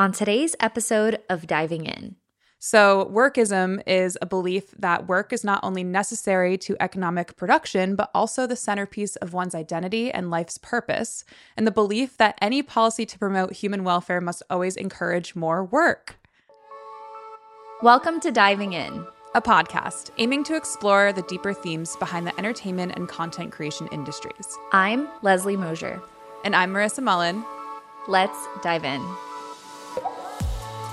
on today's episode of Diving In. So, workism is a belief that work is not only necessary to economic production, but also the centerpiece of one's identity and life's purpose, and the belief that any policy to promote human welfare must always encourage more work. Welcome to Diving In, a podcast aiming to explore the deeper themes behind the entertainment and content creation industries. I'm Leslie Mosier. And I'm Marissa Mullen. Let's dive in.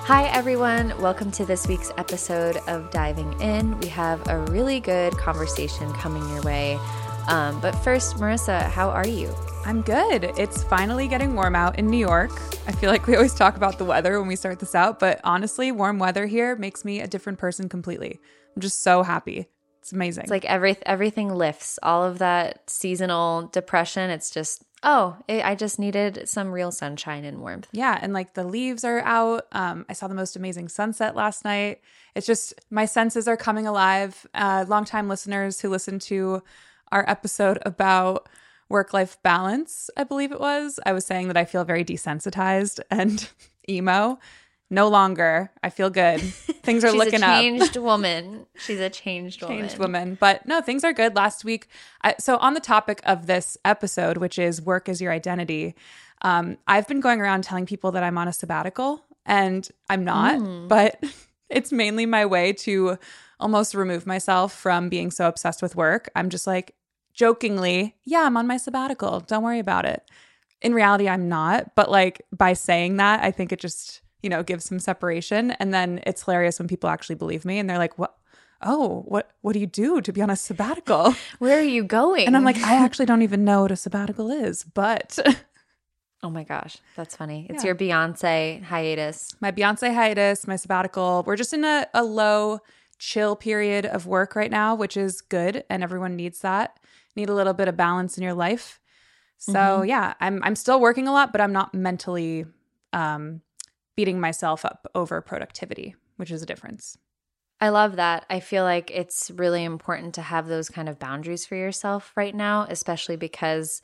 Hi, everyone. Welcome to this week's episode of Diving In. We have a really good conversation coming your way. Um, but first, Marissa, how are you? I'm good. It's finally getting warm out in New York. I feel like we always talk about the weather when we start this out, but honestly, warm weather here makes me a different person completely. I'm just so happy. It's amazing. It's like every everything lifts. All of that seasonal depression, it's just oh, it, I just needed some real sunshine and warmth. Yeah, and like the leaves are out. Um, I saw the most amazing sunset last night. It's just my senses are coming alive. Uh, longtime listeners who listened to our episode about work life balance, I believe it was, I was saying that I feel very desensitized and emo. No longer. I feel good. Things are looking up. She's a changed woman. She's a changed woman. Changed woman. But no, things are good. Last week, I, so on the topic of this episode, which is work is your identity, um, I've been going around telling people that I'm on a sabbatical, and I'm not. Mm. But it's mainly my way to almost remove myself from being so obsessed with work. I'm just like jokingly, yeah, I'm on my sabbatical. Don't worry about it. In reality, I'm not. But like by saying that, I think it just you know, give some separation. And then it's hilarious when people actually believe me and they're like, what? Oh, what what do you do to be on a sabbatical? Where are you going? And I'm like, I actually don't even know what a sabbatical is, but Oh my gosh, that's funny. It's yeah. your Beyonce hiatus. My Beyonce hiatus, my sabbatical. We're just in a, a low chill period of work right now, which is good and everyone needs that. Need a little bit of balance in your life. So mm-hmm. yeah, I'm I'm still working a lot, but I'm not mentally um beating myself up over productivity, which is a difference. I love that. I feel like it's really important to have those kind of boundaries for yourself right now, especially because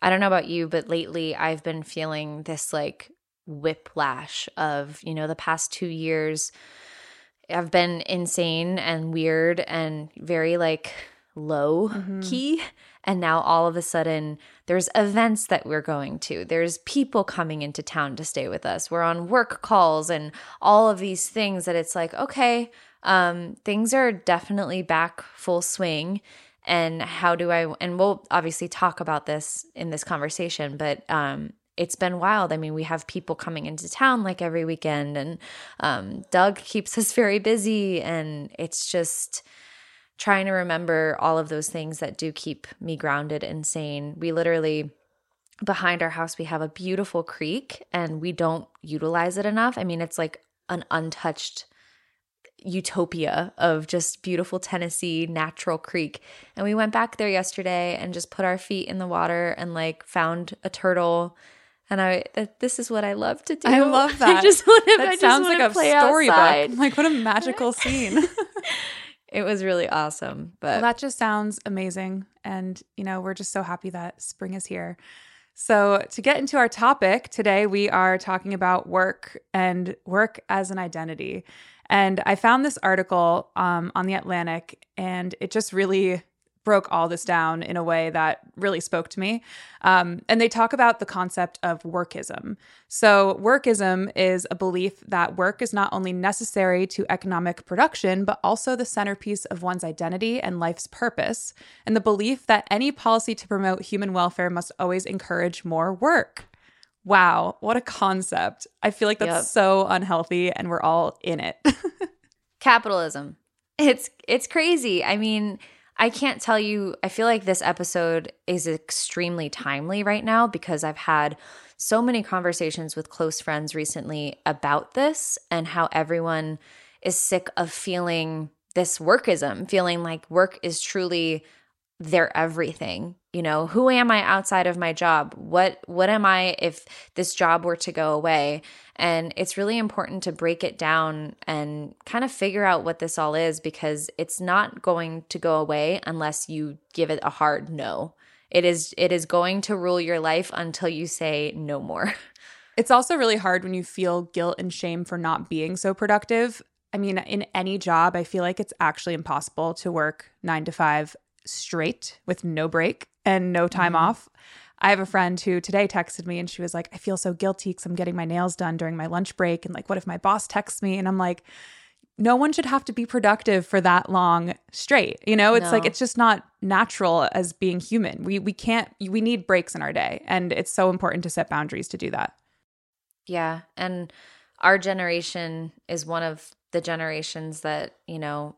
I don't know about you, but lately I've been feeling this like whiplash of, you know, the past two years. I've been insane and weird and very like low mm-hmm. key. And now all of a sudden, there's events that we're going to. There's people coming into town to stay with us. We're on work calls and all of these things that it's like, okay, um, things are definitely back full swing. And how do I, and we'll obviously talk about this in this conversation, but um, it's been wild. I mean, we have people coming into town like every weekend, and um, Doug keeps us very busy, and it's just trying to remember all of those things that do keep me grounded and sane. We literally behind our house we have a beautiful creek and we don't utilize it enough. I mean, it's like an untouched utopia of just beautiful Tennessee natural creek. And we went back there yesterday and just put our feet in the water and like found a turtle and I this is what I love to do. I love that. I just want to. That I sounds like a storybook. Like what a magical scene. it was really awesome. But well, that just sounds amazing. And, you know, we're just so happy that spring is here. So, to get into our topic today, we are talking about work and work as an identity. And I found this article um, on The Atlantic, and it just really broke all this down in a way that really spoke to me. Um, and they talk about the concept of workism. So, workism is a belief that work is not only necessary to economic production, but also the centerpiece of one's identity and life's purpose, and the belief that any policy to promote human welfare must always encourage more work. Wow, what a concept. I feel like that's yep. so unhealthy and we're all in it. Capitalism. It's it's crazy. I mean, I can't tell you, I feel like this episode is extremely timely right now because I've had so many conversations with close friends recently about this and how everyone is sick of feeling this workism, feeling like work is truly their everything you know who am i outside of my job? What what am i if this job were to go away? And it's really important to break it down and kind of figure out what this all is because it's not going to go away unless you give it a hard no. It is it is going to rule your life until you say no more. It's also really hard when you feel guilt and shame for not being so productive. I mean, in any job, I feel like it's actually impossible to work nine to five straight with no break and no time mm-hmm. off. I have a friend who today texted me and she was like, I feel so guilty because I'm getting my nails done during my lunch break. And like, what if my boss texts me? And I'm like, no one should have to be productive for that long straight. You know, it's no. like it's just not natural as being human. We we can't we need breaks in our day and it's so important to set boundaries to do that. Yeah, and our generation is one of the generations that, you know,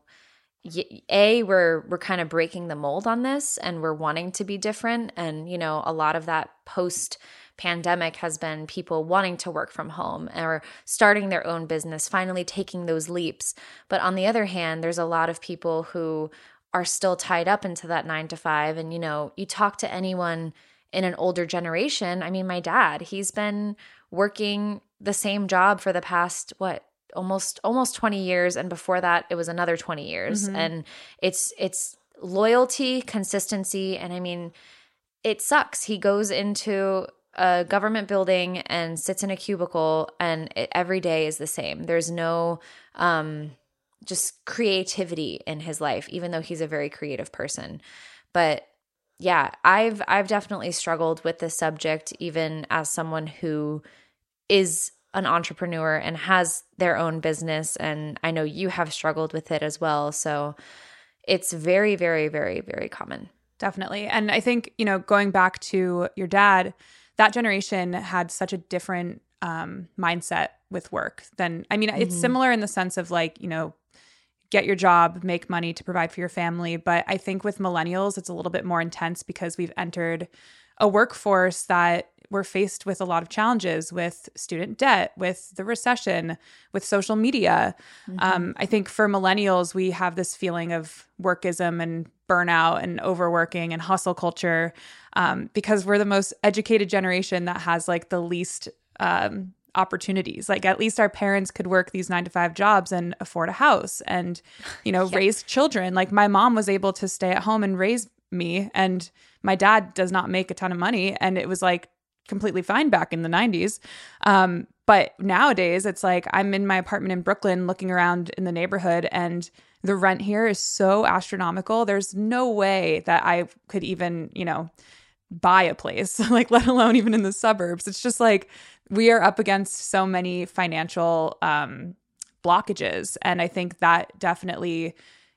a we're we're kind of breaking the mold on this and we're wanting to be different. And you know a lot of that post pandemic has been people wanting to work from home or starting their own business finally taking those leaps. But on the other hand there's a lot of people who are still tied up into that 9 to 5 and you know you talk to anyone in an older generation i mean my dad he's been working the same job for the past what almost almost 20 years and before that it was another 20 years. Mm-hmm. and it's it's loyalty consistency and i mean it sucks. He goes into a government building and sits in a cubicle and it, every day is the same. There's no um just creativity in his life even though he's a very creative person. But yeah i've i've definitely struggled with this subject even as someone who is an entrepreneur and has their own business and I know you have struggled with it as well so it's very very very very common definitely and I think you know going back to your dad that generation had such a different um, mindset with work than I mean mm-hmm. it's similar in the sense of like you know get your job, make money to provide for your family. But I think with millennials, it's a little bit more intense because we've entered a workforce that we're faced with a lot of challenges with student debt, with the recession, with social media. Mm-hmm. Um, I think for millennials, we have this feeling of workism and burnout and overworking and hustle culture um, because we're the most educated generation that has like the least um, opportunities. Like at least our parents could work these nine to five jobs and afford a house and, you know, yeah. raise children. Like my mom was able to stay at home and raise me and my dad does not make a ton of money and it was like completely fine back in the 90s um, but nowadays it's like i'm in my apartment in brooklyn looking around in the neighborhood and the rent here is so astronomical. There's no way that i could even you know buy a place like let alone even in the suburbs. It's just like we are up against so many financial um, blockages. And i think that definitely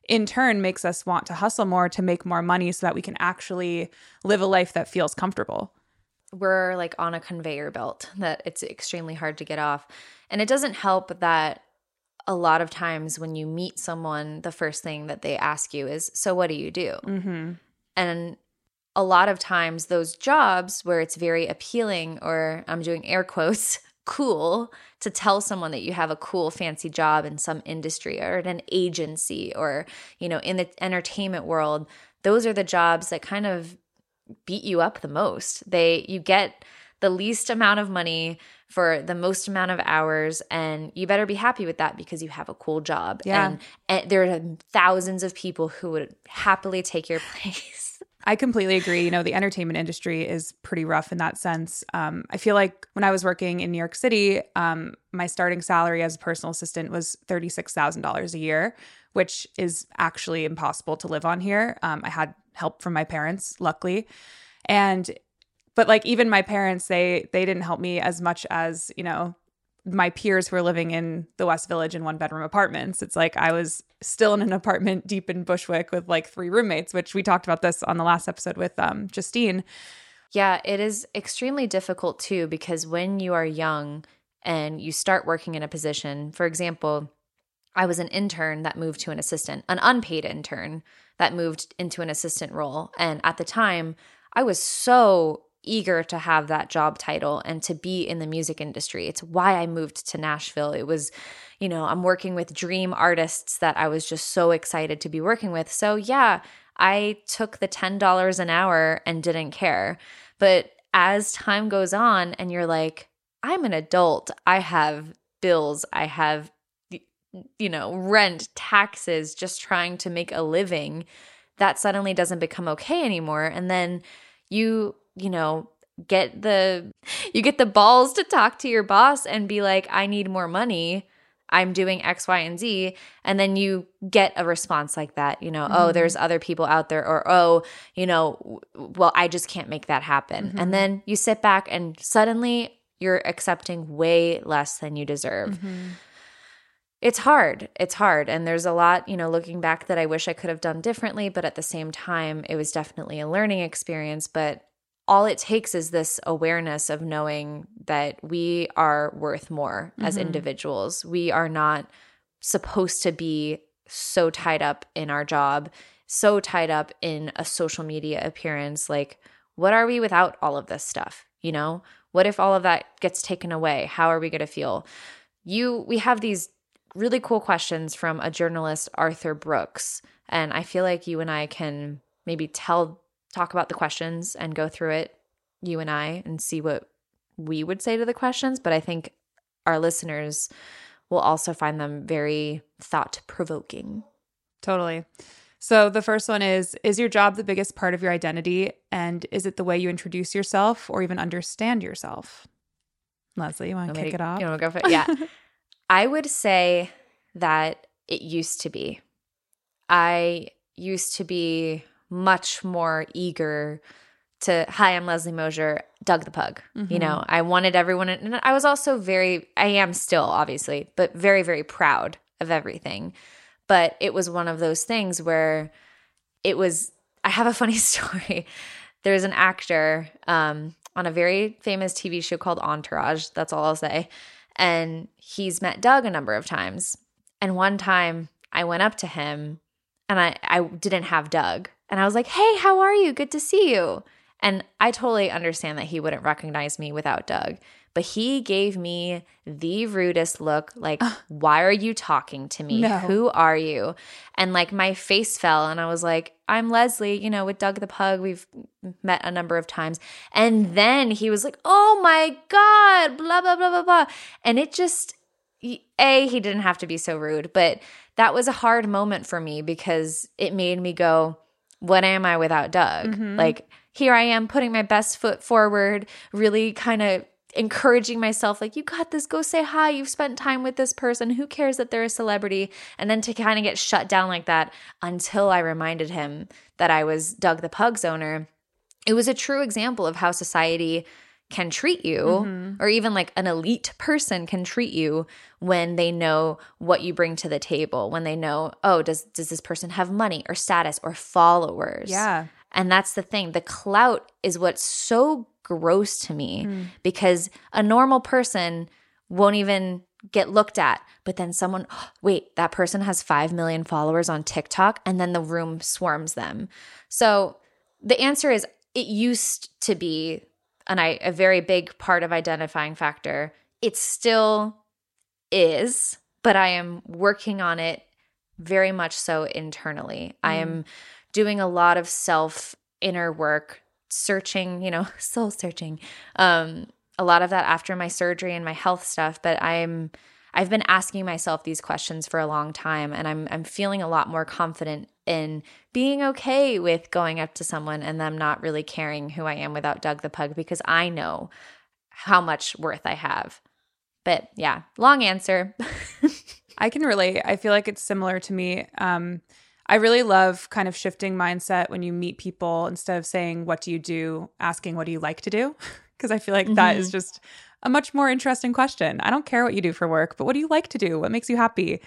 in turn makes us want to hustle more to make more money so that we can actually live a life that feels comfortable. We're like on a conveyor belt that it's extremely hard to get off. And it doesn't help that a lot of times when you meet someone, the first thing that they ask you is, So, what do you do? Mm-hmm. And a lot of times, those jobs where it's very appealing, or I'm doing air quotes, cool to tell someone that you have a cool fancy job in some industry or at an agency or you know in the entertainment world those are the jobs that kind of beat you up the most they you get the least amount of money for the most amount of hours and you better be happy with that because you have a cool job yeah. and, and there are thousands of people who would happily take your place I completely agree. You know, the entertainment industry is pretty rough in that sense. Um, I feel like when I was working in New York City, um, my starting salary as a personal assistant was $36,000 a year, which is actually impossible to live on here. Um, I had help from my parents, luckily. And but like even my parents they they didn't help me as much as you know my peers who are living in the West Village in one bedroom apartments. It's like I was still in an apartment deep in Bushwick with like three roommates, which we talked about this on the last episode with um, Justine. Yeah, it is extremely difficult too because when you are young and you start working in a position, for example, I was an intern that moved to an assistant, an unpaid intern that moved into an assistant role. And at the time, I was so eager to have that job title and to be in the music industry. It's why I moved to Nashville. It was, you know, I'm working with dream artists that I was just so excited to be working with. So, yeah, I took the $10 an hour and didn't care. But as time goes on and you're like, I'm an adult, I have bills, I have, you know, rent, taxes, just trying to make a living, that suddenly doesn't become okay anymore. And then you you know, get the you get the balls to talk to your boss and be like I need more money. I'm doing X, Y, and Z. And then you get a response like that, you know, mm-hmm. oh, there's other people out there, or oh, you know, well, I just can't make that happen. Mm-hmm. And then you sit back and suddenly you're accepting way less than you deserve. Mm-hmm. It's hard. It's hard. And there's a lot, you know, looking back that I wish I could have done differently. But at the same time, it was definitely a learning experience. But all it takes is this awareness of knowing that we are worth more mm-hmm. as individuals. We are not supposed to be so tied up in our job, so tied up in a social media appearance. Like, what are we without all of this stuff? You know, what if all of that gets taken away? How are we going to feel? You, we have these really cool questions from a journalist, Arthur Brooks. And I feel like you and I can maybe tell, talk about the questions and go through it, you and I, and see what we would say to the questions. But I think our listeners will also find them very thought provoking. Totally. So the first one is Is your job the biggest part of your identity? And is it the way you introduce yourself or even understand yourself? Leslie, you want to kick it off? You want to go for it? Yeah. I would say that it used to be. I used to be much more eager to hi i'm leslie mosier doug the pug mm-hmm. you know i wanted everyone and i was also very i am still obviously but very very proud of everything but it was one of those things where it was, I have a funny story. There's an actor um, on a very famous TV show called Entourage. That's all I'll say. And he's met Doug a number of times. And one time I went up to him and I, I didn't have Doug. And I was like, hey, how are you? Good to see you. And I totally understand that he wouldn't recognize me without Doug but he gave me the rudest look like, why are you talking to me? No. Who are you? And like my face fell, and I was like, I'm Leslie, you know, with Doug the Pug. We've met a number of times. And then he was like, oh my God, blah, blah, blah, blah, blah. And it just, A, he didn't have to be so rude, but that was a hard moment for me because it made me go, what am I without Doug? Mm-hmm. Like, here I am putting my best foot forward, really kind of encouraging myself like you got this go say hi you've spent time with this person who cares that they're a celebrity? And then to kind of get shut down like that until i reminded him that i was doug the pug's owner it was a true example of how society can treat you mm-hmm. or even like an elite person can treat you when they know what you bring to the table when they know oh does does this person have money or status or followers? Yeah and that's the thing the clout is what's so gross to me mm. because a normal person won't even get looked at. But then someone, oh, wait, that person has 5 million followers on TikTok, and then the room swarms them. So the answer is it used to be an, a very big part of identifying factor. It still is, but I am working on it very much so internally. Mm. I am doing a lot of self inner work searching, you know, soul searching. Um, a lot of that after my surgery and my health stuff, but I'm I've been asking myself these questions for a long time and I'm I'm feeling a lot more confident in being okay with going up to someone and them not really caring who I am without Doug the pug because I know how much worth I have. But yeah, long answer. I can relate. I feel like it's similar to me. Um, I really love kind of shifting mindset when you meet people instead of saying, What do you do? asking, What do you like to do? Because I feel like mm-hmm. that is mm-hmm. just a much more interesting question. I don't care what you do for work, but what do you like to do? What makes you happy?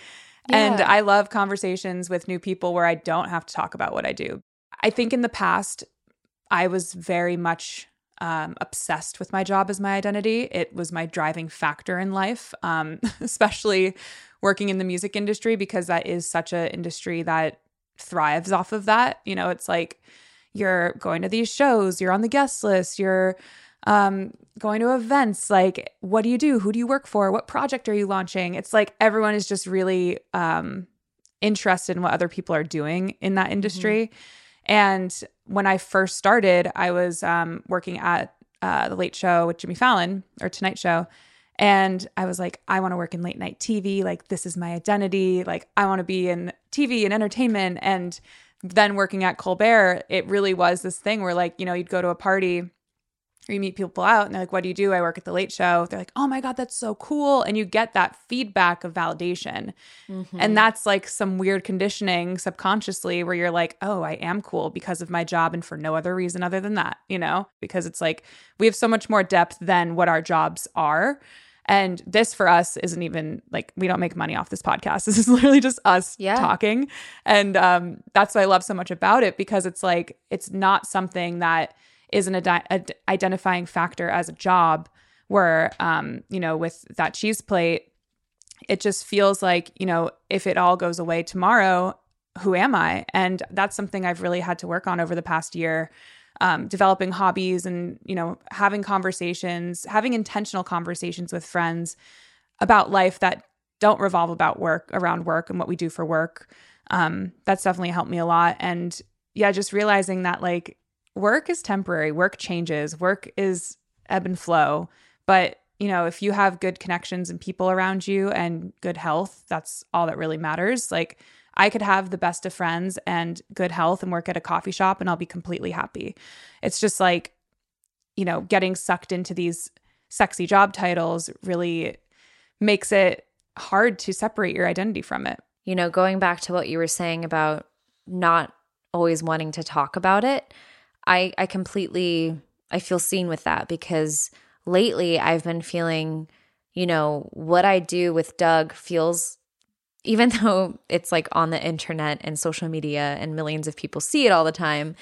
Yeah. And I love conversations with new people where I don't have to talk about what I do. I think in the past, I was very much um, obsessed with my job as my identity. It was my driving factor in life, um, especially working in the music industry, because that is such an industry that thrives off of that. You know, it's like you're going to these shows, you're on the guest list, you're um, going to events. Like, what do you do? Who do you work for? What project are you launching? It's like everyone is just really um, interested in what other people are doing in that industry. Mm-hmm. And when I first started, I was um, working at uh, the Late Show with Jimmy Fallon or Tonight Show. And I was like, I want to work in late night TV. Like, this is my identity. Like, I want to be in TV and entertainment. And then working at Colbert, it really was this thing where, like, you know, you'd go to a party or you meet people out and they're like, What do you do? I work at the late show. They're like, Oh my God, that's so cool. And you get that feedback of validation. Mm-hmm. And that's like some weird conditioning subconsciously where you're like, Oh, I am cool because of my job and for no other reason other than that, you know? Because it's like we have so much more depth than what our jobs are. And this for us isn't even like we don't make money off this podcast. This is literally just us yeah. talking. And um, that's what I love so much about it because it's like it's not something that is an ad- identifying factor as a job. Where um, you know, with that cheese plate, it just feels like you know, if it all goes away tomorrow, who am I? And that's something I've really had to work on over the past year um, developing hobbies and you know having conversations having intentional conversations with friends about life that don't revolve about work around work and what we do for work um, that's definitely helped me a lot and yeah just realizing that like work is temporary work changes work is ebb and flow but you know if you have good connections and people around you and good health that's all that really matters like I could have the best of friends and good health and work at a coffee shop and I'll be completely happy. It's just like, you know, getting sucked into these sexy job titles really makes it hard to separate your identity from it. You know, going back to what you were saying about not always wanting to talk about it, I I completely I feel seen with that because lately I've been feeling, you know, what I do with Doug feels even though it's like on the internet and social media and millions of people see it all the time,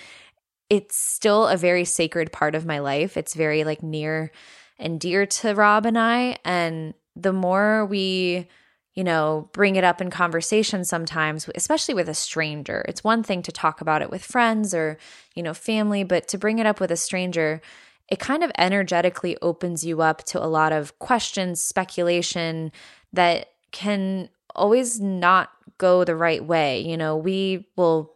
it's still a very sacred part of my life. It's very like near and dear to Rob and I. And the more we, you know, bring it up in conversation sometimes, especially with a stranger, it's one thing to talk about it with friends or, you know, family, but to bring it up with a stranger, it kind of energetically opens you up to a lot of questions, speculation that can always not go the right way. You know, we will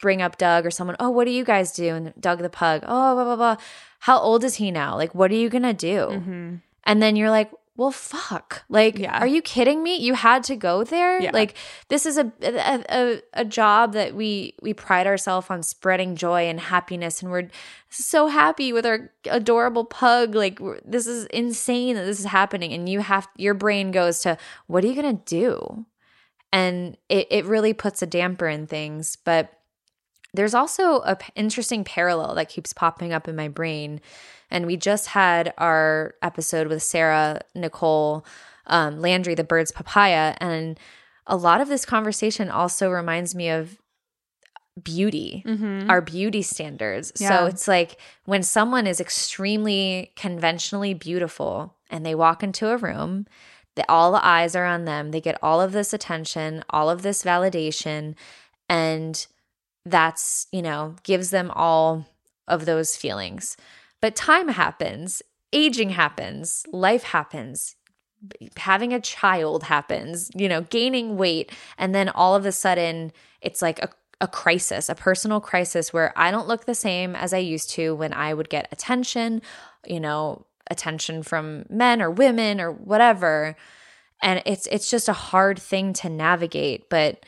bring up Doug or someone, oh, what do you guys do? And Doug the pug, oh, blah, blah, blah. How old is he now? Like, what are you going to do? Mm-hmm. And then you're like, well, fuck. Like, yeah. are you kidding me? You had to go there. Yeah. Like, this is a, a, a a job that we we pride ourselves on spreading joy and happiness, and we're so happy with our adorable pug. Like, this is insane that this is happening, and you have your brain goes to what are you gonna do, and it it really puts a damper in things. But there's also a p- interesting parallel that keeps popping up in my brain and we just had our episode with Sarah Nicole um, Landry, the bird's papaya. And a lot of this conversation also reminds me of beauty, mm-hmm. our beauty standards. Yeah. So it's like when someone is extremely conventionally beautiful and they walk into a room, that all the eyes are on them. They get all of this attention, all of this validation, and that's, you know, gives them all of those feelings. But time happens, aging happens, life happens, having a child happens, you know, gaining weight. And then all of a sudden, it's like a, a crisis, a personal crisis where I don't look the same as I used to when I would get attention, you know, attention from men or women or whatever. And it's it's just a hard thing to navigate, but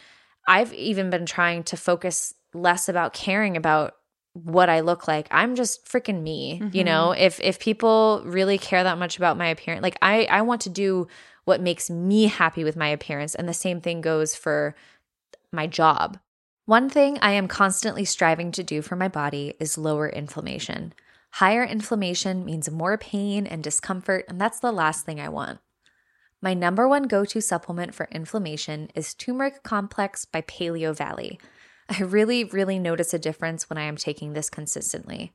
I've even been trying to focus less about caring about what I look like. I'm just freaking me, mm-hmm. you know? If if people really care that much about my appearance, like I I want to do what makes me happy with my appearance and the same thing goes for my job. One thing I am constantly striving to do for my body is lower inflammation. Higher inflammation means more pain and discomfort, and that's the last thing I want. My number one go to supplement for inflammation is Turmeric Complex by Paleo Valley. I really, really notice a difference when I am taking this consistently.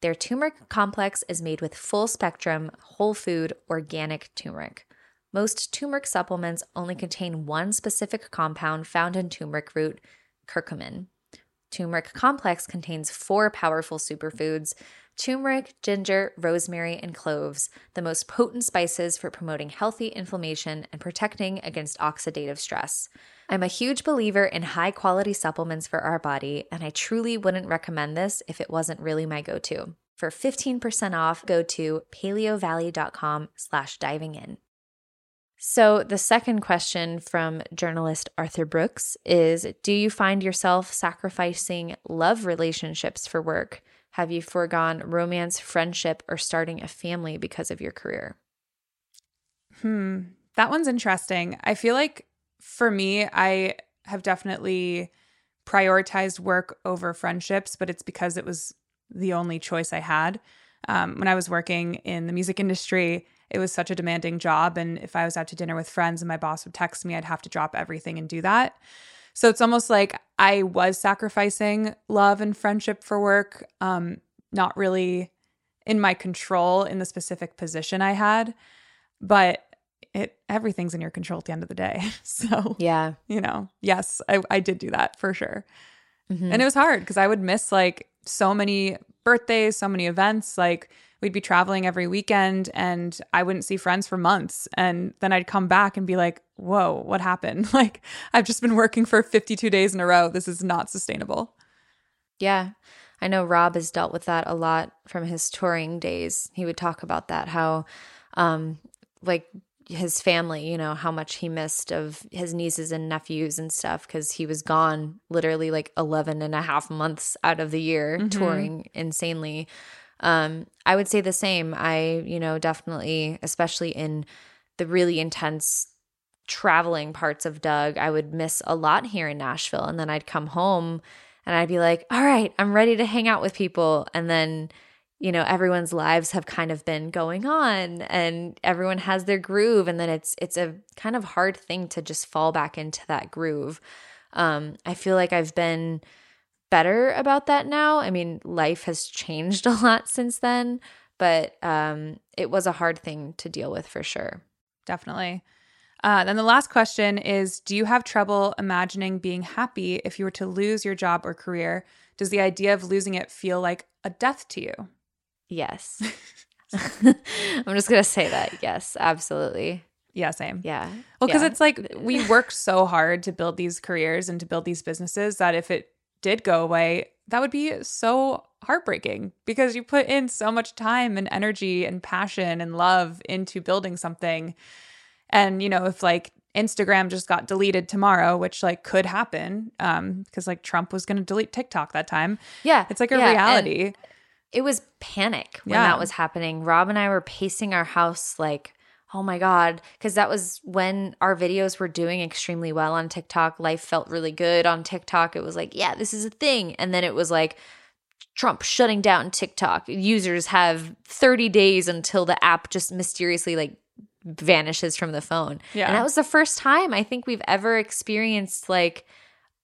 Their turmeric complex is made with full spectrum, whole food, organic turmeric. Most turmeric supplements only contain one specific compound found in turmeric root, curcumin. Turmeric complex contains four powerful superfoods turmeric, ginger, rosemary, and cloves, the most potent spices for promoting healthy inflammation and protecting against oxidative stress. I'm a huge believer in high quality supplements for our body, and I truly wouldn't recommend this if it wasn't really my go to. For 15% off, go to paleovalley.com slash diving in. So, the second question from journalist Arthur Brooks is Do you find yourself sacrificing love relationships for work? have you foregone romance, friendship, or starting a family because of your career? Hmm. That one's interesting. I feel like for me, I have definitely prioritized work over friendships, but it's because it was the only choice I had. Um, when I was working in the music industry, it was such a demanding job. And if I was out to dinner with friends and my boss would text me, I'd have to drop everything and do that. So it's almost like I was sacrificing love and friendship for work, um, not really in my control in the specific position I had. But it everything's in your control at the end of the day. So yeah, you know, yes, I, I did do that for sure. Mm-hmm. And it was hard because I would miss like so many birthdays, so many events. Like we'd be traveling every weekend and I wouldn't see friends for months. And then I'd come back and be like, whoa, what happened? Like I've just been working for 52 days in a row. This is not sustainable. Yeah. I know Rob has dealt with that a lot from his touring days. He would talk about that, how um like his family, you know, how much he missed of his nieces and nephews and stuff because he was gone literally like 11 and a half months out of the year mm-hmm. touring insanely. Um, I would say the same. I, you know, definitely, especially in the really intense traveling parts of Doug, I would miss a lot here in Nashville. And then I'd come home and I'd be like, all right, I'm ready to hang out with people. And then, you know everyone's lives have kind of been going on and everyone has their groove and then it's it's a kind of hard thing to just fall back into that groove um i feel like i've been better about that now i mean life has changed a lot since then but um it was a hard thing to deal with for sure definitely uh, then the last question is Do you have trouble imagining being happy if you were to lose your job or career? Does the idea of losing it feel like a death to you? Yes. I'm just going to say that. Yes, absolutely. Yeah, same. Yeah. Well, because yeah. it's like we work so hard to build these careers and to build these businesses that if it did go away, that would be so heartbreaking because you put in so much time and energy and passion and love into building something. And, you know, if like Instagram just got deleted tomorrow, which like could happen, um, because like Trump was going to delete TikTok that time. Yeah. It's like a yeah, reality. It was panic when yeah. that was happening. Rob and I were pacing our house like, oh my God. Because that was when our videos were doing extremely well on TikTok. Life felt really good on TikTok. It was like, yeah, this is a thing. And then it was like, Trump shutting down TikTok. Users have 30 days until the app just mysteriously like vanishes from the phone. Yeah. And that was the first time I think we've ever experienced like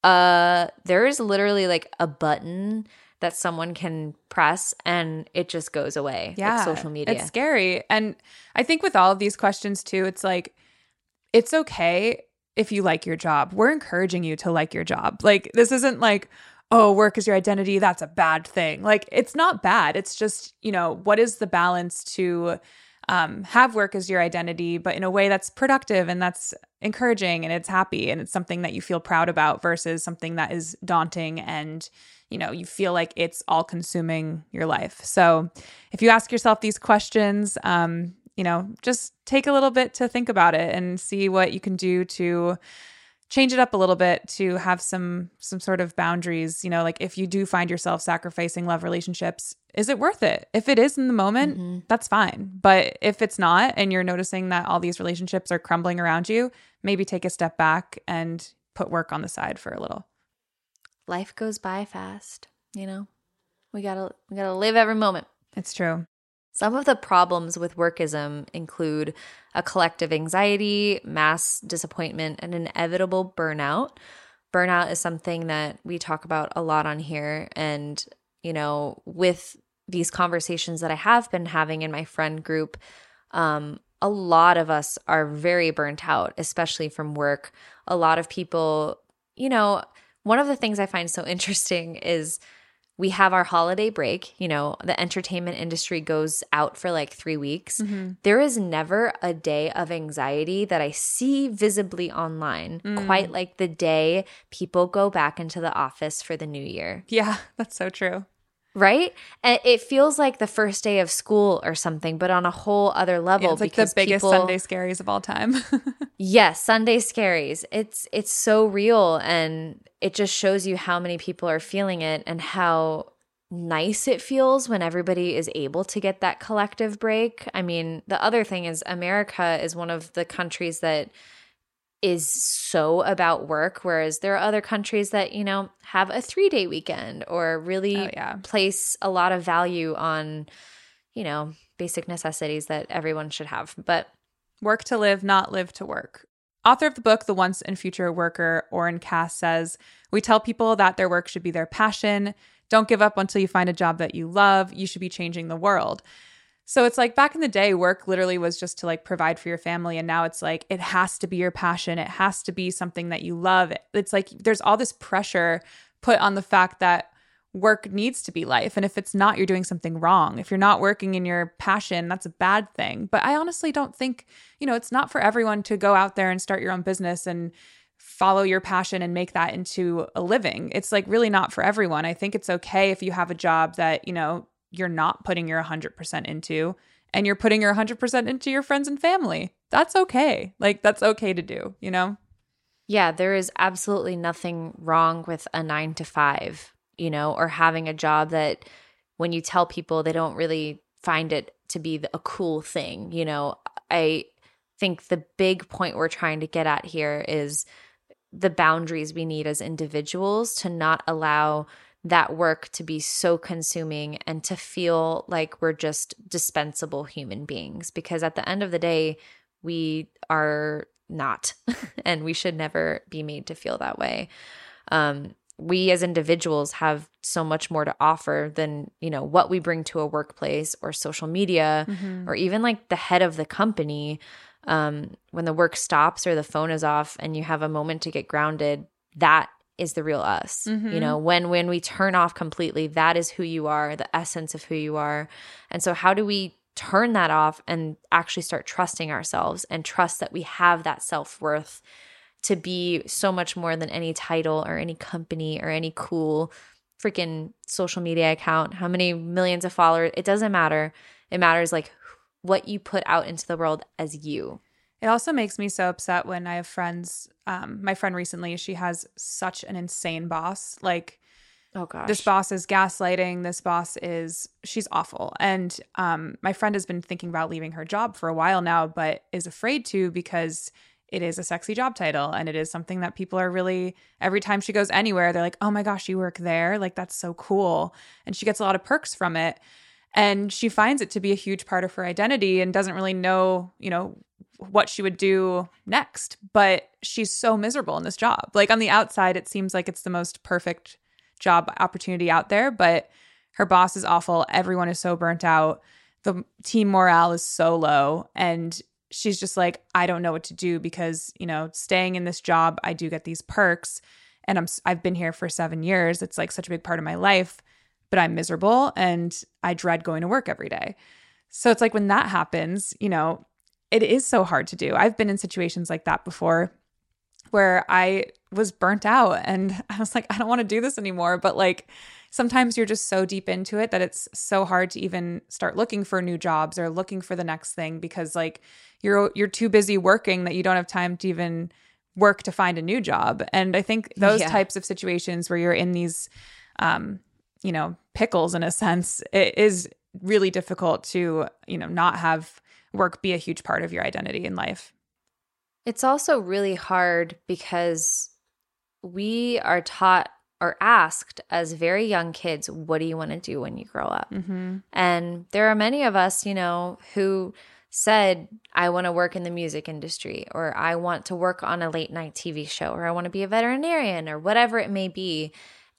uh there is literally like a button that someone can press and it just goes away. Yeah. Like social media. It's scary. And I think with all of these questions too, it's like, it's okay if you like your job. We're encouraging you to like your job. Like, this isn't like, oh, work is your identity. That's a bad thing. Like, it's not bad. It's just, you know, what is the balance to um, have work as your identity, but in a way that's productive and that's encouraging and it's happy and it's something that you feel proud about versus something that is daunting and you know, you feel like it's all consuming your life. So if you ask yourself these questions, um, you know, just take a little bit to think about it and see what you can do to change it up a little bit to have some some sort of boundaries you know like if you do find yourself sacrificing love relationships is it worth it if it is in the moment mm-hmm. that's fine but if it's not and you're noticing that all these relationships are crumbling around you maybe take a step back and put work on the side for a little life goes by fast, you know? We gotta we gotta live every moment. It's true. Some of the problems with workism include a collective anxiety, mass disappointment, and inevitable burnout. Burnout is something that we talk about a lot on here. And, you know, with these conversations that I have been having in my friend group, um, a lot of us are very burnt out, especially from work. A lot of people, you know, one of the things I find so interesting is we have our holiday break. You know, the entertainment industry goes out for like three weeks. Mm-hmm. There is never a day of anxiety that I see visibly online, mm. quite like the day people go back into the office for the new year. Yeah, that's so true right? And it feels like the first day of school or something, but on a whole other level. Yeah, it's like the biggest people, Sunday scaries of all time. yes, Sunday scaries. It's it's so real, and it just shows you how many people are feeling it and how nice it feels when everybody is able to get that collective break. I mean, the other thing is America is one of the countries that is so about work whereas there are other countries that, you know, have a 3-day weekend or really Oh, yeah. place a lot of value on, you know, basic necessities that everyone should have. But Work to live, not live to work. Author of the book, The Once and Future Worker, Oren Cass says, We tell people that their work should be their passion. Don't give up until you find a job that you love. You should be changing the world. So it's like back in the day, work literally was just to like provide for your family. And now it's like it has to be your passion. It has to be something that you love. It's like there's all this pressure put on the fact that work needs to be life. And if it's not, you're doing something wrong. If you're not working in your passion, that's a bad thing. But I honestly don't think, you know, it's not for everyone to go out there and start your own business and follow your passion and make that into a living. It's like really not for everyone. I think it's okay if you have a job that, you know, you're not putting your 100% into and you're putting your 100% into your friends and family. That's okay. Like that's okay to do, you know? Yeah, there is absolutely nothing wrong with a nine to five, you know, or having a job that when you tell people they don't really find it to be a cool thing. You know, I think the big point we're trying to get at here is the boundaries we need as individuals to not allow that work to be so consuming and to feel like we're just dispensable human beings. Because at the end of the day, we are not, and we should never be made to feel that way. Um, we as individuals have so much more to offer than you know what we bring to a workplace or social media Mm-hmm. or even like the head of the company um, when the work stops or the phone is off and you have a moment to get grounded that is the real us. Mhm. you know when when we turn off completely that is who you are the essence of who you are. And so how do we turn that off and actually start trusting ourselves and trust that we have that self-worth to be so much more than any title or any company or any cool freaking social media account how many millions of followers it doesn't matter. It matters like what you put out into the world as you It also makes me so upset when I have friends. Um, my friend recently, she has such an insane boss. Like oh gosh this boss is gaslighting. This boss is she's awful. And um, my friend has been thinking about leaving her job for a while now, but is afraid to because it is a sexy job title and it is something that people are really every time she goes anywhere they're like oh my gosh you work there like that's so cool and she gets a lot of perks from it and she finds it to be a huge part of her identity and doesn't really know you know what she would do next but she's so miserable in this job. Like on the outside it seems like it's the most perfect job opportunity out there but her boss is awful. Everyone is so burnt out. The team morale is so low. And she's just like I don't know what to do because you know staying in this job I do get these perks. And I'm I've been here for 7 years. It's like such a big part of my life but I'm miserable and I dread going to work every day. So it's like when that happens you know it is so hard to do I've been in situations like that before where I was burnt out and I was like I don't want to do this anymore but like sometimes you're just so deep into it that it's so hard to even start looking for new jobs or looking for the next thing because like you're you're too busy working that you don't have time to even work to find a new job and i think those Yeah. types of situations where you're in these um you know pickles in a sense it is really difficult to you know not have work be a huge part of your identity in life It's also really hard because we are taught or asked as very young kids, what do you want to do when you grow up? mm-hmm. And there are many of us, you know, who said, I want to work in the music industry, or I want to work on a late night TV show, or I want to be a veterinarian, or whatever it may be.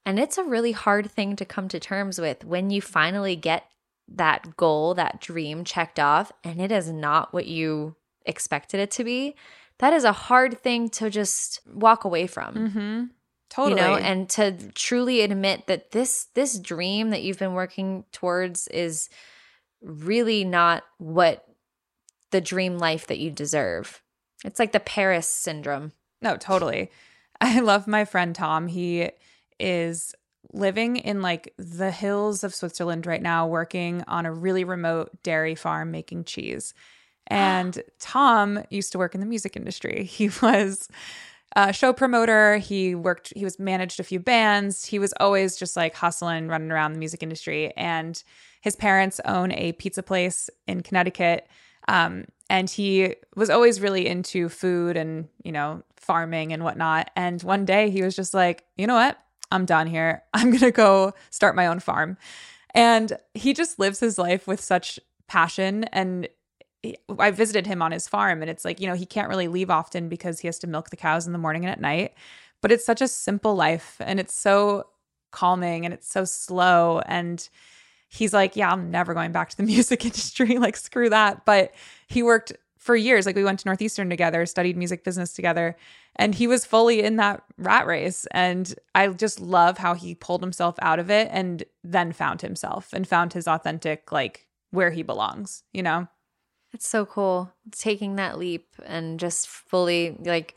And it's a really hard thing to come to terms with when you finally get that goal, that dream checked off, and it is not what you expected it to be. That is a hard thing to just walk away from Mm-hmm. Totally. you know and to truly admit that this this dream that you've been working towards is really not what the dream life that you deserve it's like the paris syndrome No, totally. I love my friend Tom. He is living in like the hills of Switzerland right now, working on a really remote dairy farm making cheese. And Tom used to work in the music industry. He was a show promoter. He worked, he was managed a few bands. He was always just like hustling, running around the music industry. And his parents own a pizza place in Connecticut. Um, and he was always really into food and, you know, farming and whatnot. And one day he was just like, you know what? I'm done here. I'm going to go start my own farm. And he just lives his life with such passion. And I visited him on his farm, and it's like, you know, he can't really leave often because he has to milk the cows in the morning and at night. But it's such a simple life, and it's so calming and it's so slow. And he's like, Yeah, I'm never going back to the music industry. like, screw that. But he worked for years. Like, we went to Northeastern together, studied music business together and he was fully in that rat race. And i just love how he pulled himself out of it and then found himself and found his authentic like where he belongs you know? It's so cool. Taking that leap and just fully like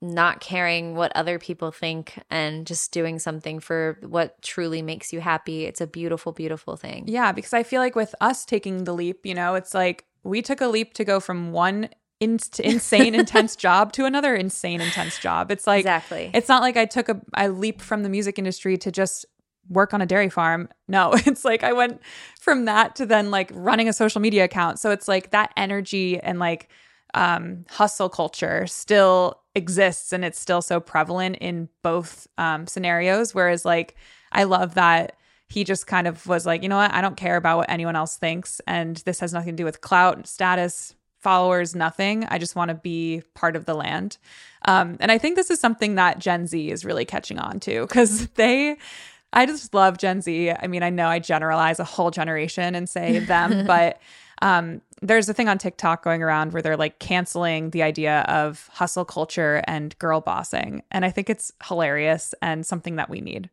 not caring what other people think and just doing something for what truly makes you happy. It's a beautiful beautiful thing. Yeah because i feel like with us taking the leap you know it's like we took a leap to go from one in- insane intense job to another insane intense job. It's like exactly. It's not like I took a, a leap from the music industry to just work on a dairy farm. No, it's like I went from that to then like running a social media account. So it's like that energy and like um, hustle culture still exists and it's still so prevalent in both um, scenarios. Whereas like I love that he just kind of was like, you know what, I don't care about what anyone else thinks, and this has nothing to do with clout, status, followers, nothing. I just want to be part of the land. Um, and I think this is something that Gen Z is really catching on to because they, I just love Gen Z. I mean, I know I generalize a whole generation and say them, but um, there's a thing on TikTok going around where they're like canceling the idea of hustle culture and girl bossing. And I think it's hilarious and something that we need.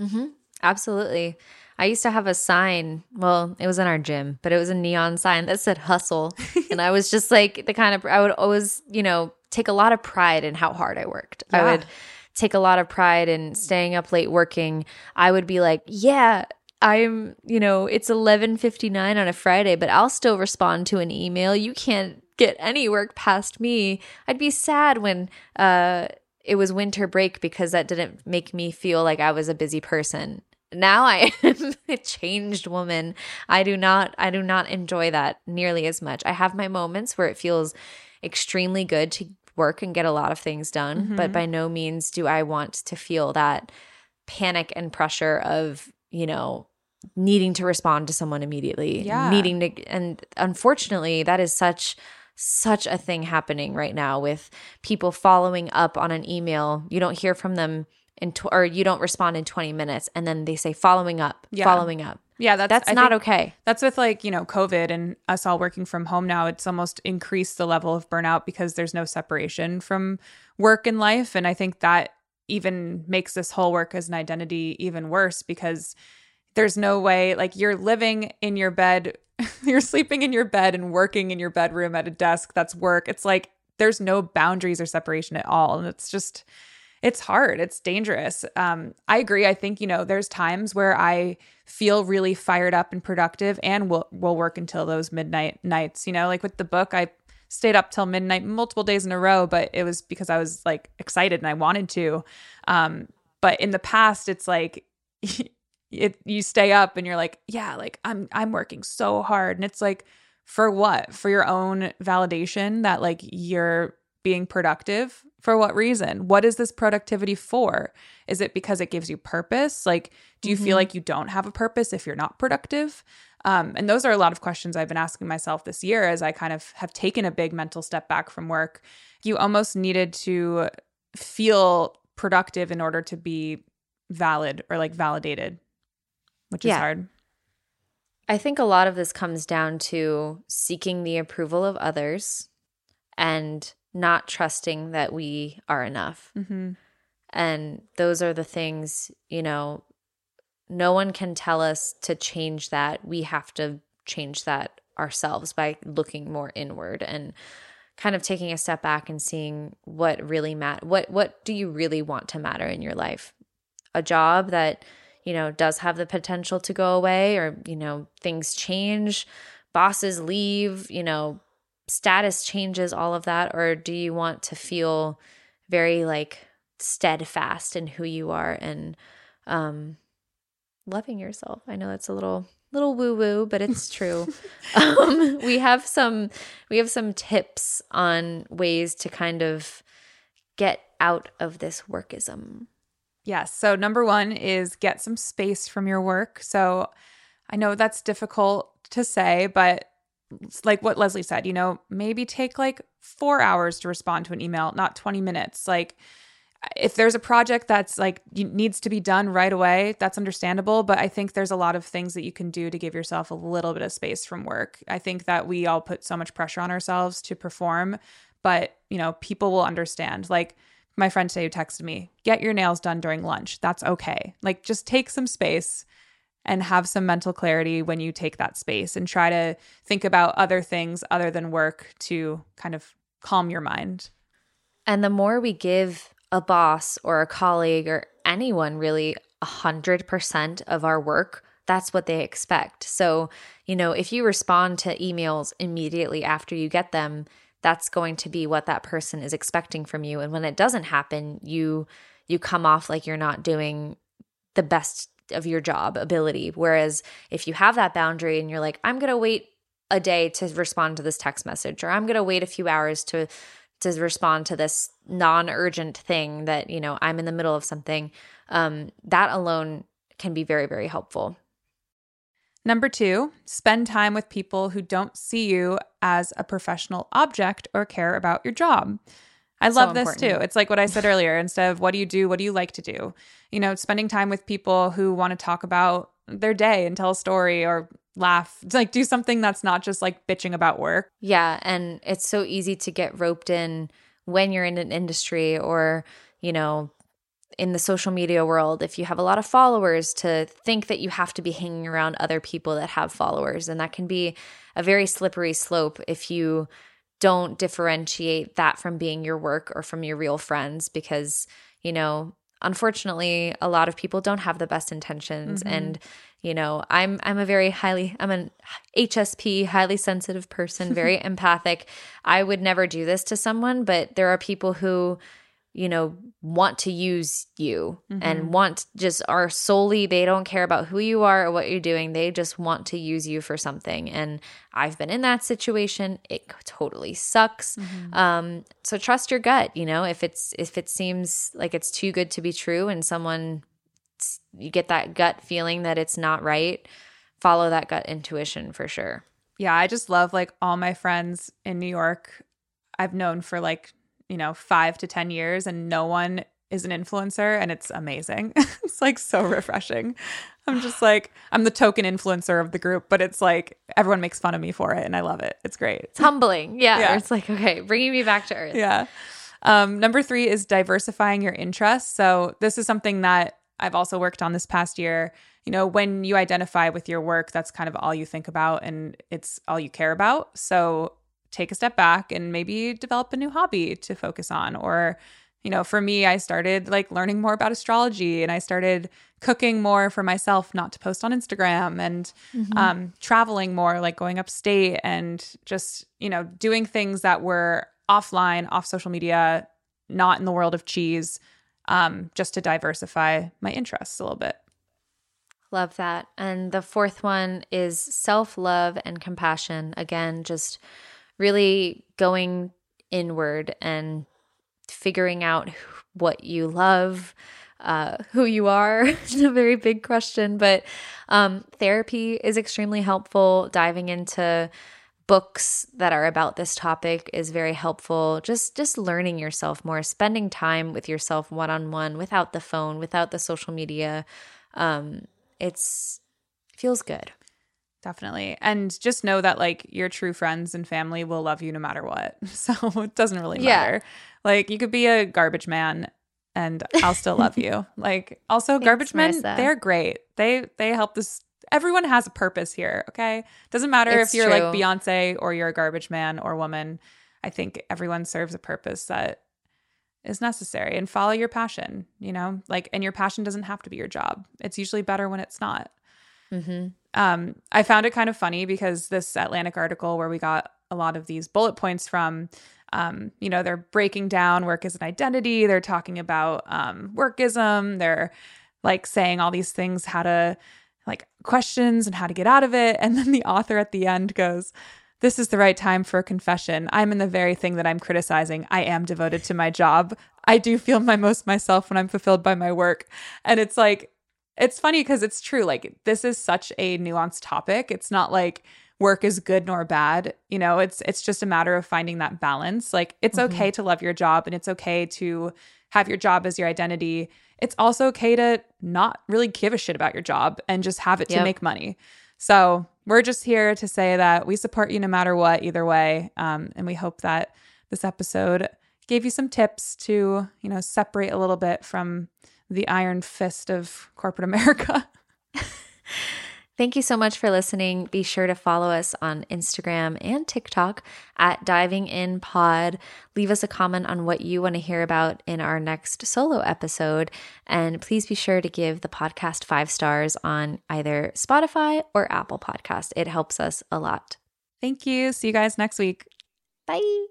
Mm-hmm. Absolutely. I used to have a sign. Well, it was in our gym, but it was a neon sign that said hustle. and I was just like the kind of, I would always, you know, take a lot of pride in how hard I worked. Yeah. I would take a lot of pride in staying up late working. I would be like, yeah, I'm, you know, it's 11:59 on a Friday, but I'll still respond to an email. You can't get any work past me. I'd be sad when uh it was winter break because that didn't make me feel like I was a busy person now I am a changed woman. I do not I do not enjoy that nearly as much. I have my moments where it feels extremely good to work and get a lot of things done, mm-hmm. but by no means do I want to feel that panic and pressure of, you know, needing to respond to someone immediately, yeah. needing to and unfortunately that is such such a thing happening right now with people following up on an email. You don't hear from them in tw- or you don't respond in 20 minutes and then they say following up yeah. following up. Yeah that's that's not okay. that's with like you know covid and us all working from home now it's almost increased the level of burnout because there's no separation from work and life and i think that even makes this whole work as an identity even worse because there's no way like you're living in your bed you're sleeping in your bed and working in your bedroom at a desk that's work. It's like there's no boundaries or separation at all and it's just it's hard. It's dangerous. Um, I agree. I think, you know, there's times where I feel really fired up and productive and will will work until those midnight nights. You know, like with the book, I stayed up till midnight multiple days in a row, but it was because I was like excited and I wanted to. Um, but in the past, it's like it you stay up and you're like, yeah, like I'm I'm working so hard. And it's like, for what? For your own validation that like you're being productive for what reason? What is this productivity for? Is it because it gives you purpose? Like, do you mm-hmm. feel like you don't have a purpose if you're not productive? Um, and those are a lot of questions I've been asking myself this year as I kind of have taken a big mental step back from work. You almost needed to feel productive in order to be valid or like validated, which yeah. is hard. I think a lot of this comes down to seeking the approval of others and not trusting that we are enough. Mm-hmm. And those are the things, you know, no one can tell us to change that. We have to change that ourselves by looking more inward and kind of taking a step back and seeing what really matter what what do you really want to matter in your life a job that you know does have the potential to go away or you know things change bosses leave you know status changes all of that or do you want to feel very like steadfast in who you are and um loving yourself. I know that's a little little woo woo, but it's true. um, we have some we have some tips on ways to kind of get out of this workism. Yes. So number one is get some space from your work. So I know that's difficult to say, but like what Leslie said, you know, maybe take like four hours to respond to an email, not 20 minutes. Like if there's a project that's like needs to be done right away that's understandable but i think there's a lot of things that you can do to give yourself a little bit of space from work. I think that we all put so much pressure on ourselves to perform but you know people will understand. Like my friend today who texted me get your nails done during lunch. That's okay. Like just take some space and have some mental clarity when you take that space and try to think about other things other than work to kind of calm your mind and the more we give a boss or a colleague or anyone really 100% of our work, that's what they expect. So, you know, if you respond to emails immediately after you get them, that's going to be what that person is expecting from you. And when it doesn't happen, you you come off like you're not doing the best of your job ability. Whereas if you have that boundary and you're like, I'm going to wait a day to respond to this text message or I'm going to wait a few hours to to respond to this non-urgent thing that you know i'm in the middle of something um, that alone can be very very helpful number two spend time with people who don't see you as a professional object or care about your job I love so this too. It's like what I said earlier. Instead of what do you do, what do you like to do? You know, spending time with people who want to talk about their day and tell a story or laugh like do something that's not just like bitching about work yeah and it's so easy to get roped in when you're in an industry or you know in the social media world if you have a lot of followers to think that you have to be hanging around other people that have followers and that can be a very slippery slope if you don't differentiate that from being your work or from your real friends because you know unfortunately a lot of people don't have the best intentions mm-hmm. and you know i'm i'm a very highly i'm an hsp highly sensitive person very empathic i would never do this to someone but there are people who you know want to use you mm-hmm. and want just are solely they don't care about who you are or what you're doing. They just want to use you for something. And i've been in that situation. It totally sucks. Mm-hmm. um so trust your gut you know if it's if it seems like it's too good to be true and someone you get that gut feeling that it's not right follow that gut intuition for sure. Yeah i just love like all my friends in new york i've known for like you know, five to 10 years and no one is an influencer and it's amazing. it's like so refreshing. I'm just like, I'm the token influencer of the group, but it's like everyone makes fun of me for it and I love it. It's great. It's humbling. Yeah. yeah. It's like, okay, bringing me back to earth. Yeah. Um, number three is diversifying your interests. So this is something that I've also worked on this past year. You know, when you identify with your work, that's kind of all you think about and it's all you care about. So take a step back and maybe develop a new hobby to focus on. Or you know for me i started like learning more about astrology and i started cooking more for myself not to post on instagram and mm-hmm. um, traveling more like going upstate and just you know doing things that were offline off social media not in the world of cheese um, just to diversify my interests a little bit. Love that. And the fourth one is self-love and compassion. Again just really going inward and figuring out what you love, uh, who you are. it's a very big question, but um, therapy is extremely helpful. Diving into books that are about this topic is very helpful. Just just learning yourself more, spending time with yourself one on one, without the phone, without the social media. Um, it's feels good. Definitely. And just know that like your true friends and family will love you no matter what. So it doesn't really matter. Yeah. Like you could be a garbage man and I'll still love you. Like also Thanks, garbage men, Marissa. they're great. They they help this everyone has a purpose here, okay? Doesn't matter it's if you're true. like Beyonce or you're a garbage man or woman. I think everyone serves a purpose that is necessary and follow your passion, you know? Like and your passion doesn't have to be your job. It's usually better when it's not. Mm-hmm. Um, I found it kind of funny because this Atlantic article where we got a lot of these bullet points from um, you know, they're breaking down work as an identity. They're talking about um, workism. They're like saying all these things, how to like questions and how to get out of it. And then the author at the end goes, This is the right time for a confession. I'm in the very thing that I'm criticizing. I am devoted to my job. I do feel my most myself when I'm fulfilled by my work. And it's like, it's funny because it's true. Like, this is such a nuanced topic. It's not like, work is good nor bad you know it's it's just a matter of finding that balance like it's mm-hmm. okay to love your job and it's okay to have your job as your identity it's also okay to not really give a shit about your job and just have it yep. to make money so we're just here to say that we support you no matter what either way um, and we hope that this episode gave you some tips to you know separate a little bit from the iron fist of corporate america Thank you so much for listening. Be sure to follow us on Instagram and TikTok at Diving In Pod. Leave us a comment on what you want to hear about in our next solo episode. And please be sure to give the podcast five stars on either Spotify or Apple Podcast. It helps us a lot. Thank you. See you guys next week. Bye.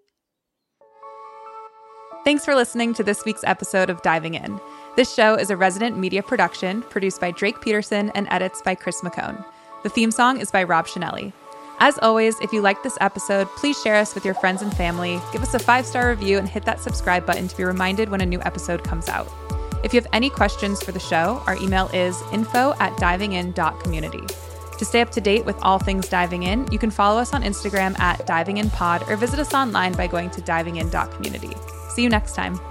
Thanks for listening to this week's episode of Diving In. This show is a resident media production produced by Drake Peterson and edits by Chris McCone. The theme song is by Rob Chanelli. As always, if you liked this episode, please share us with your friends and family, give us a five star review, and hit that subscribe button to be reminded when a new episode comes out. If you have any questions for the show, our email is info at divingin.community. To stay up to date with all things diving in, you can follow us on Instagram at divinginpod or visit us online by going to divingin.community. See you next time.